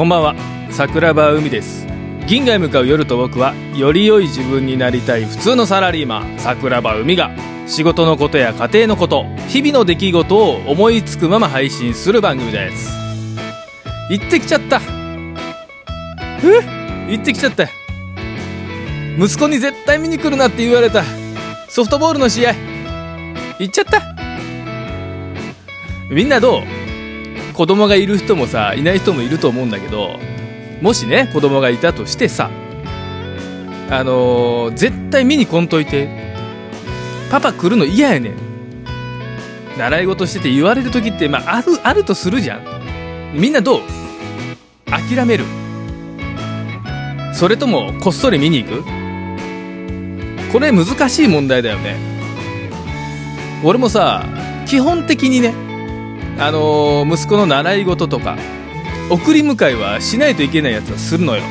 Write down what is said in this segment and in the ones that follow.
こんばんは。桜庭海です。銀河へ向かう夜と僕はより良い自分になりたい普通のサラリーマン桜庭海が仕事のことや家庭のこと日々の出来事を思いつくまま配信する番組です。行ってきちゃった。ふう行ってきちゃった。息子に絶対見に来るなって言われた。ソフトボールの試合。行っちゃった。みんなどう？子供がいる人もさいない人もいると思うんだけどもしね子供がいたとしてさあのー、絶対見に来んといてパパ来るの嫌やねん。習い事してて言われる時って、まあ、あるあるとするじゃん。みんなどう？諦める。それともこっそり見に行く？これ難しい問題だよね。俺もさ基本的にねあのー、息子の習い事とか送り迎えはしないといけないやつはするのよ。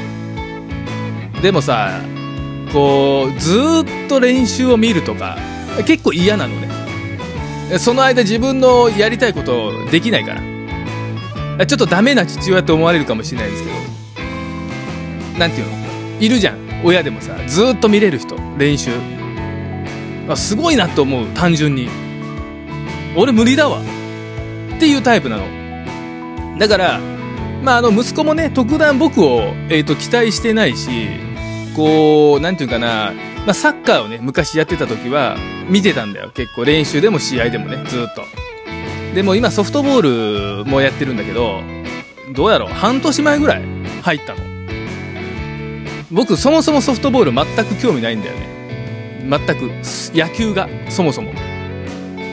でもさこうずっと練習を見るとか結構嫌なのね。その間自分のやりたいことできないから。ちょっとダメな父親と思われるかもしれないですけど。何て言うの？いるじゃん。親でもさずっと見れる人。練習。あすごいなと思う。単純に。俺無理だわ。っていうタイプなの。だからまああの息子もね特段僕を、えーと、期待してないしこう何て言うかな、まあ、サッカーをね昔やってた時は見てたんだよ。結構練習でも試合でもねずっと。でも今ソフトボールもやってるんだけどどうやろう？半年前ぐらい入ったの。僕そもそもソフトボール全く興味ないんだよね。全く。野球がそもそも。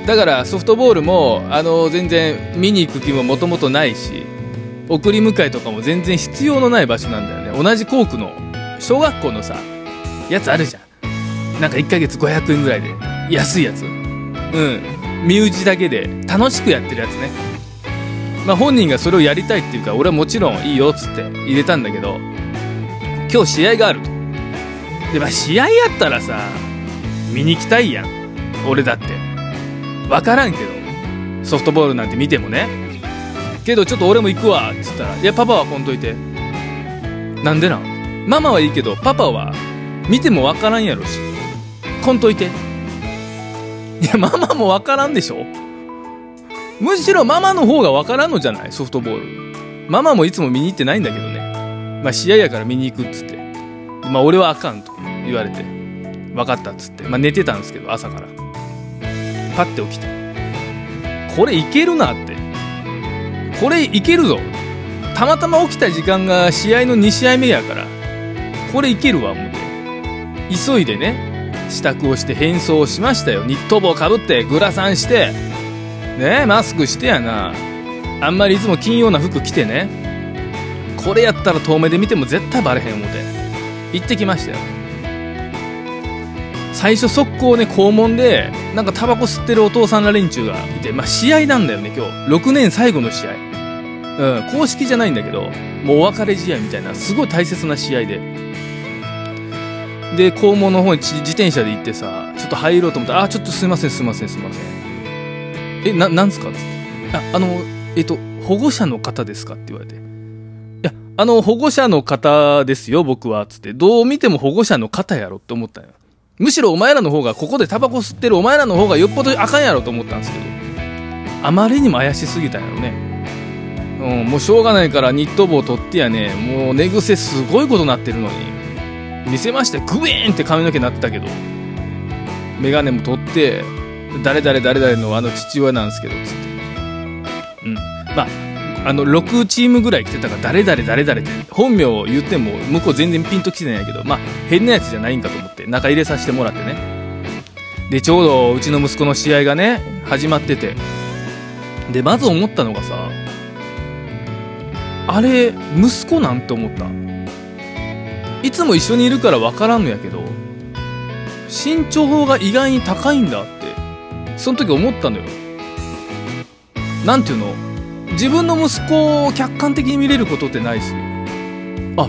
だからソフトボールもあの全然見に行く気ももともとないし送り迎えとかも全然必要のない場所なんだよね。同じ校区の小学校のさやつあるじゃん。なんか1ヶ月500円ぐらいで安いやつ。うん。身内だけで楽しくやってるやつね。まあ本人がそれをやりたいっていうか俺はもちろんいいよっつって入れたんだけど今日試合があると。でまあ試合やったらさ見に行きたいやん。俺だって。分からんけど。ソフトボールなんて見てもね。けどちょっと俺も行くわっつったら「いやパパは来んといて」なんでなん？ママはいいけどパパは見ても分からんやろし。来んといて。いやママも分からんでしょ？むしろママの方が分からんのじゃない？ソフトボール。ママもいつも見に行ってないんだけどね。まあ、試合やから見に行くっつって、まあ、俺はあかんと言われて、分かったっつって、まあ、寝てたんですけど、朝から。パッて起きて、これいけるなって。これいけるぞ。たまたま起きた時間が試合の2試合目やから、これいけるわ、思って。急いでね、支度をして変装しましたよ。ニット帽かぶって、グラサンして、ねマスクしてやな。あんまりいつも金曜な服着てね。これやったら遠目で見ても絶対バレへん思て行ってきましたよ最初速攻ね校門でなんかタバコ吸ってるお父さんら連中がいてまあ試合なんだよね今日6年最後の試合うん公式じゃないんだけどもうお別れ試合みたいなすごい大切な試合でで校門の方に自転車で行ってさちょっと入ろうと思ったら「あちょっとすいませんすいませんすいません」えななんすか?」つって「ああのえっと保護者の方ですか?」って言われていやあの、保護者の方ですよ、僕は。つって、どう見ても保護者の方やろって思ったよ。むしろお前らの方が、ここでタバコ吸ってるお前らの方がよっぽどあかんやろと思ったんですけど、あまりにも怪しすぎたんやろね。うん、もうしょうがないからニット帽取ってやね、もう寝癖すごいことなってるのに。見せまして、グイーンって髪の毛なってたけど、メガネも取って、誰々誰々のあの父親なんですけど、つって。うん。まあ、あの6チームぐらい来てたから誰々誰々って本名を言っても向こう全然ピンときてないんやけどまあ変なやつじゃないんかと思って中入れさせてもらってね。でちょうどうちの息子の試合がね始まってて。でまず思ったのがさあれ息子なんて思った？いつも一緒にいるから分からんのやけど身長法が意外に高いんだってその時思ったのよ。なんていうの？自分の息子を客観的に見れることってないしあ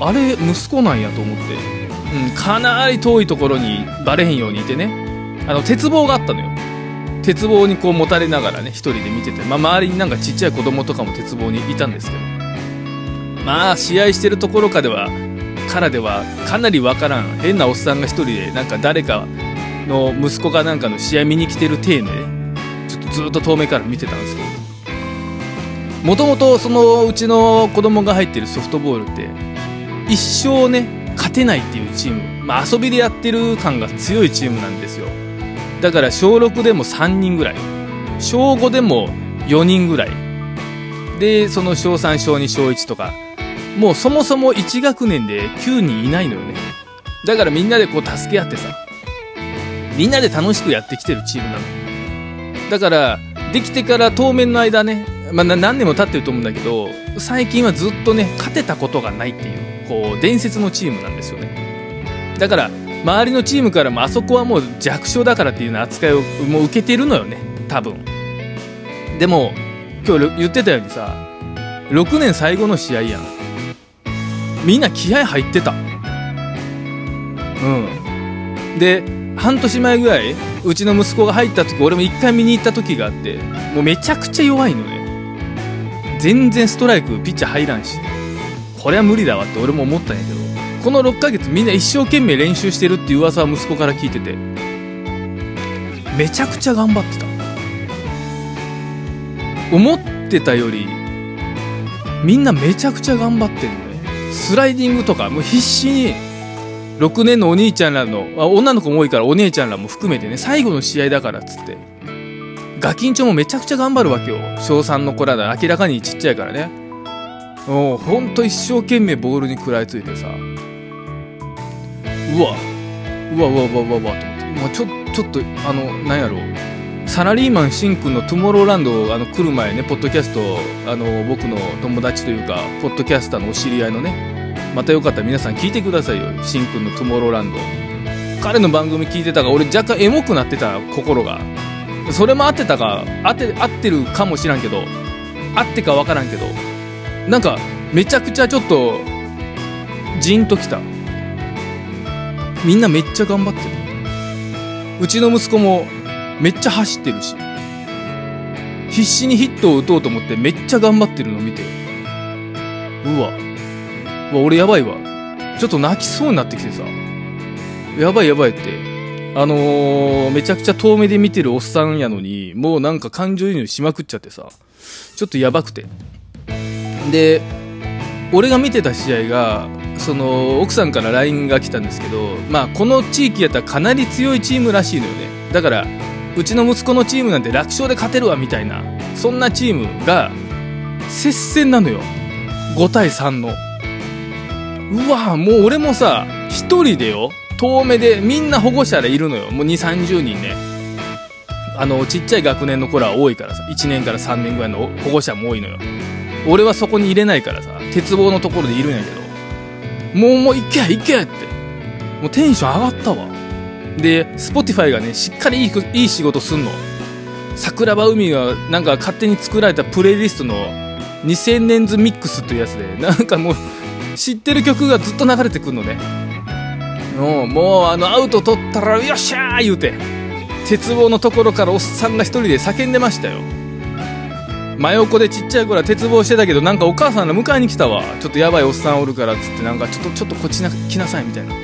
あれ息子なんやと思って、うん、かなり遠いところにバレへんようにいてね。あの鉄棒があったのよ。鉄棒にこう持たれながらね一人で見てて、まあ、周りになんかちっちゃい子供とかも鉄棒にいたんですけど。まあ試合してるところかではからではかなりわからん変なおっさんが一人でなんか誰かの息子かなんかの試合見に来てる体でねちょっとずっと遠目から見てたんですけどもともとそのうちの子供が入ってるソフトボールって一生ね勝てないっていうチーム、まあ、遊びでやってる感が強いチームなんですよ。だから小6でも3人ぐらい。小5でも4人ぐらい。でその小3小2小1とか。もうそもそも1学年で9人いないのよね。だからみんなでこう助け合ってさ。みんなで楽しくやってきてるチームなの。だからできてから当面の間ね、まあ、何年も経ってると思うんだけど最近はずっとね勝てたことがないっていうこう伝説のチームなんですよね。だから周りのチームからもあそこはもう弱小だからっていうような扱いをもう受けてるのよね多分。でも今日言ってたようにさ6年最後の試合やん。みんな気合入ってた。うん。で半年前ぐらいうちの息子が入った時俺も1回見に行った時があってもうめちゃくちゃ弱いのね。全然ストライクピッチャー入らんし。これは無理だわって俺も思ったんやけど。この6ヶ月みんな一生懸命練習してるっていう噂は息子から聞いてて。めちゃくちゃ頑張ってた。思ってたよりみんなめちゃくちゃ頑張ってるのね。スライディングとかもう必死に6年のお兄ちゃんらの女の子も多いからお姉ちゃんらも含めてね最後の試合だからっつって。ガキンチョもめちゃくちゃ頑張るわけよ。小3の子らだ。明らかにちっちゃいからね。もうほんと一生懸命ボールに食らいついてさ。うわ。うわうわうわうわうわと思って、まあ、ちょちょっとあのなんやろう。サラリーマンしんくんの「トゥモローランド」あの来る前ねポッドキャストあの僕の友達というかポッドキャスターのお知り合いのね。またよかったら皆さん聞いてくださいよ。しんくんの「トゥモローランド」彼の番組聞いてたから俺若干エモくなってた心が。それも合ってたか合って合ってるかもしらんけど合ってか分からんけどなんかめちゃくちゃちょっとジンときた。みんなめっちゃ頑張ってる。うちの息子もめっちゃ走ってるし必死にヒットを打とうと思ってめっちゃ頑張ってるの見てうわうわ俺やばいわ。ちょっと泣きそうになってきてさ。やばいやばいって。あのー、めちゃくちゃ遠目で見てるおっさんやのにもうなんか感情移入しまくっちゃってさちょっとやばくて。で俺が見てた試合がその奥さんから LINE が来たんですけど、まあ、この地域やったらかなり強いチームらしいのよね。だからうちの息子のチームなんて楽勝で勝てるわみたいなそんなチームが接戦なのよ。5対3の。うわもう俺もさ1人でよ遠目でみんな保護者でいるのよ。もう2 3 0人ねあのちっちゃい学年の子らは多いからさ。1年から3年ぐらいの保護者も多いのよ。俺はそこに入れないからさ。鉄棒のところでいるんやけど。もうもう行け行けって。もうテンション上がったわ。で Spotify がねしっかりいいいい仕事すんの。桜庭海がなんか勝手に作られたプレイリストの2000年ズミックスっていうやつで。なんかもう知ってる曲がずっと流れてくるのね。もうもうあのアウト取ったらよっしゃー言うて鉄棒のところからおっさんが一人で叫んでましたよ。真横でちっちゃい頃は鉄棒してたけどなんかお母さんが迎えに来たわ。ちょっとやばいおっさんおるからっつってなんかちょっとちょっとこっちな来なさいみたいな。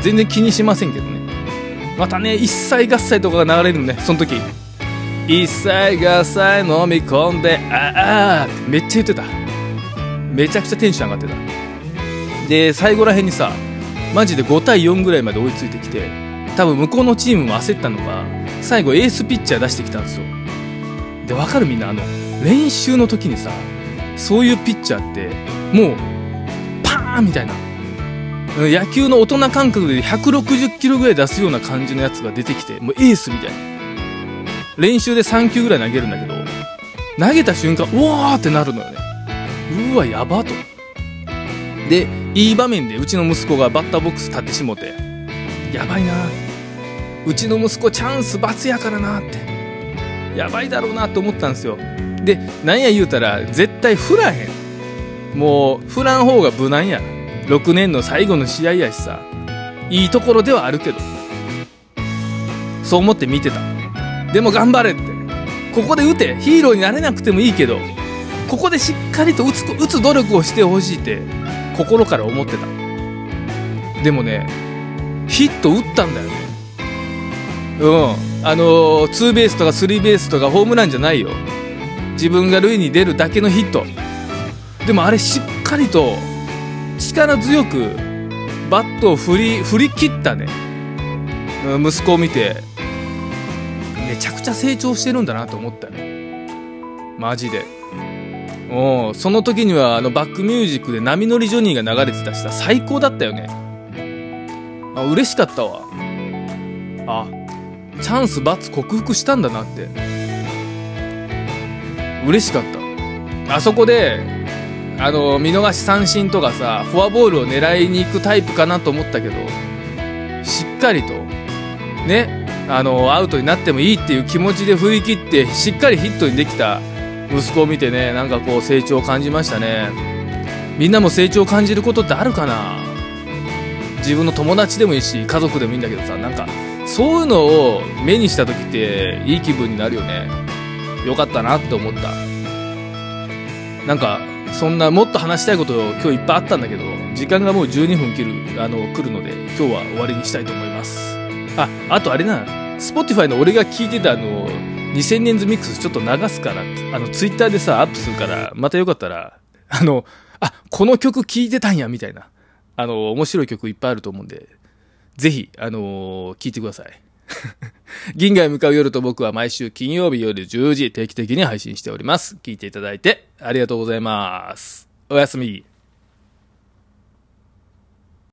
全然気にしませんけどね。またね一切合切とかが流れるのねその時。一切合切飲み込んでああってめっちゃ言ってた。めちゃくちゃテンション上がってた。で最後らへんにさマジで5対4ぐらいまで追いついてきて多分向こうのチームも焦ったのが最後エースピッチャー出してきたんですよ。で分かるみんなあの練習の時にさそういうピッチャーってもうパーンみたいな。野球の大人感覚で160キロぐらい出すような感じのやつが出てきてもうエースみたいな。練習で3球ぐらい投げるんだけど投げた瞬間うわーってなるのよね。うわやばと。でいい場面でうちの息子がバッターボックス立ってしもてやばいな。うちの息子チャンス罰やからなって。やばいだろうなと思ったんですよ。でなんや言うたら絶対振らへん。もう振らん方が無難や。6年の最後の試合やしさ。いいところではあるけど。そう思って見てた。でも頑張れって。ここで打て。ヒーローになれなくてもいいけど。ここでしっかりと打つ打つ努力をしてほしいって。心から思ってた。でもねヒット打ったんだよ。ねうん。あの、ツーベースとかスリーベースとかホームランじゃないよ。自分が塁に出るだけのヒット。でもあれしっかりと力強くバットを振り振り切ったね。息子を見て。めちゃくちゃ成長してるんだなと思ったね。マジで。おその時にはあのバックミュージックで「波乗りジョニー」が流れてたしさ最高だったよね。あ嬉しかったわ。あチャンスバツ克服したんだなって。嬉しかった。あそこであの見逃し三振とかさフォアボールを狙いに行くタイプかなと思ったけどしっかりとねあのアウトになってもいいっていう気持ちで振り切ってしっかりヒットにできた息子を見てねなんかこう成長を感じましたね。みんなも成長を感じることってあるかな？自分の友達でもいいし家族でもいいんだけどさなんかそういうのを目にした時っていい気分になるよね。よかったなって思った。なんかそんなもっと話したいこと今日いっぱいあったんだけど時間がもう12分切るあの来るので今日は終わりにしたいと思います。ああとあれな Spotify の俺が聞いてたあの2000年ズミックスちょっと流すからあの Twitter でさアップするからまたよかったらあのあこの曲聴いてたんやみたいなあの面白い曲いっぱいあると思うんでぜひあの聞いてください 銀河へ向かう夜と僕は毎週金曜日夜10時定期的に配信しております。聞いていただいてありがとうございます。おやすみ。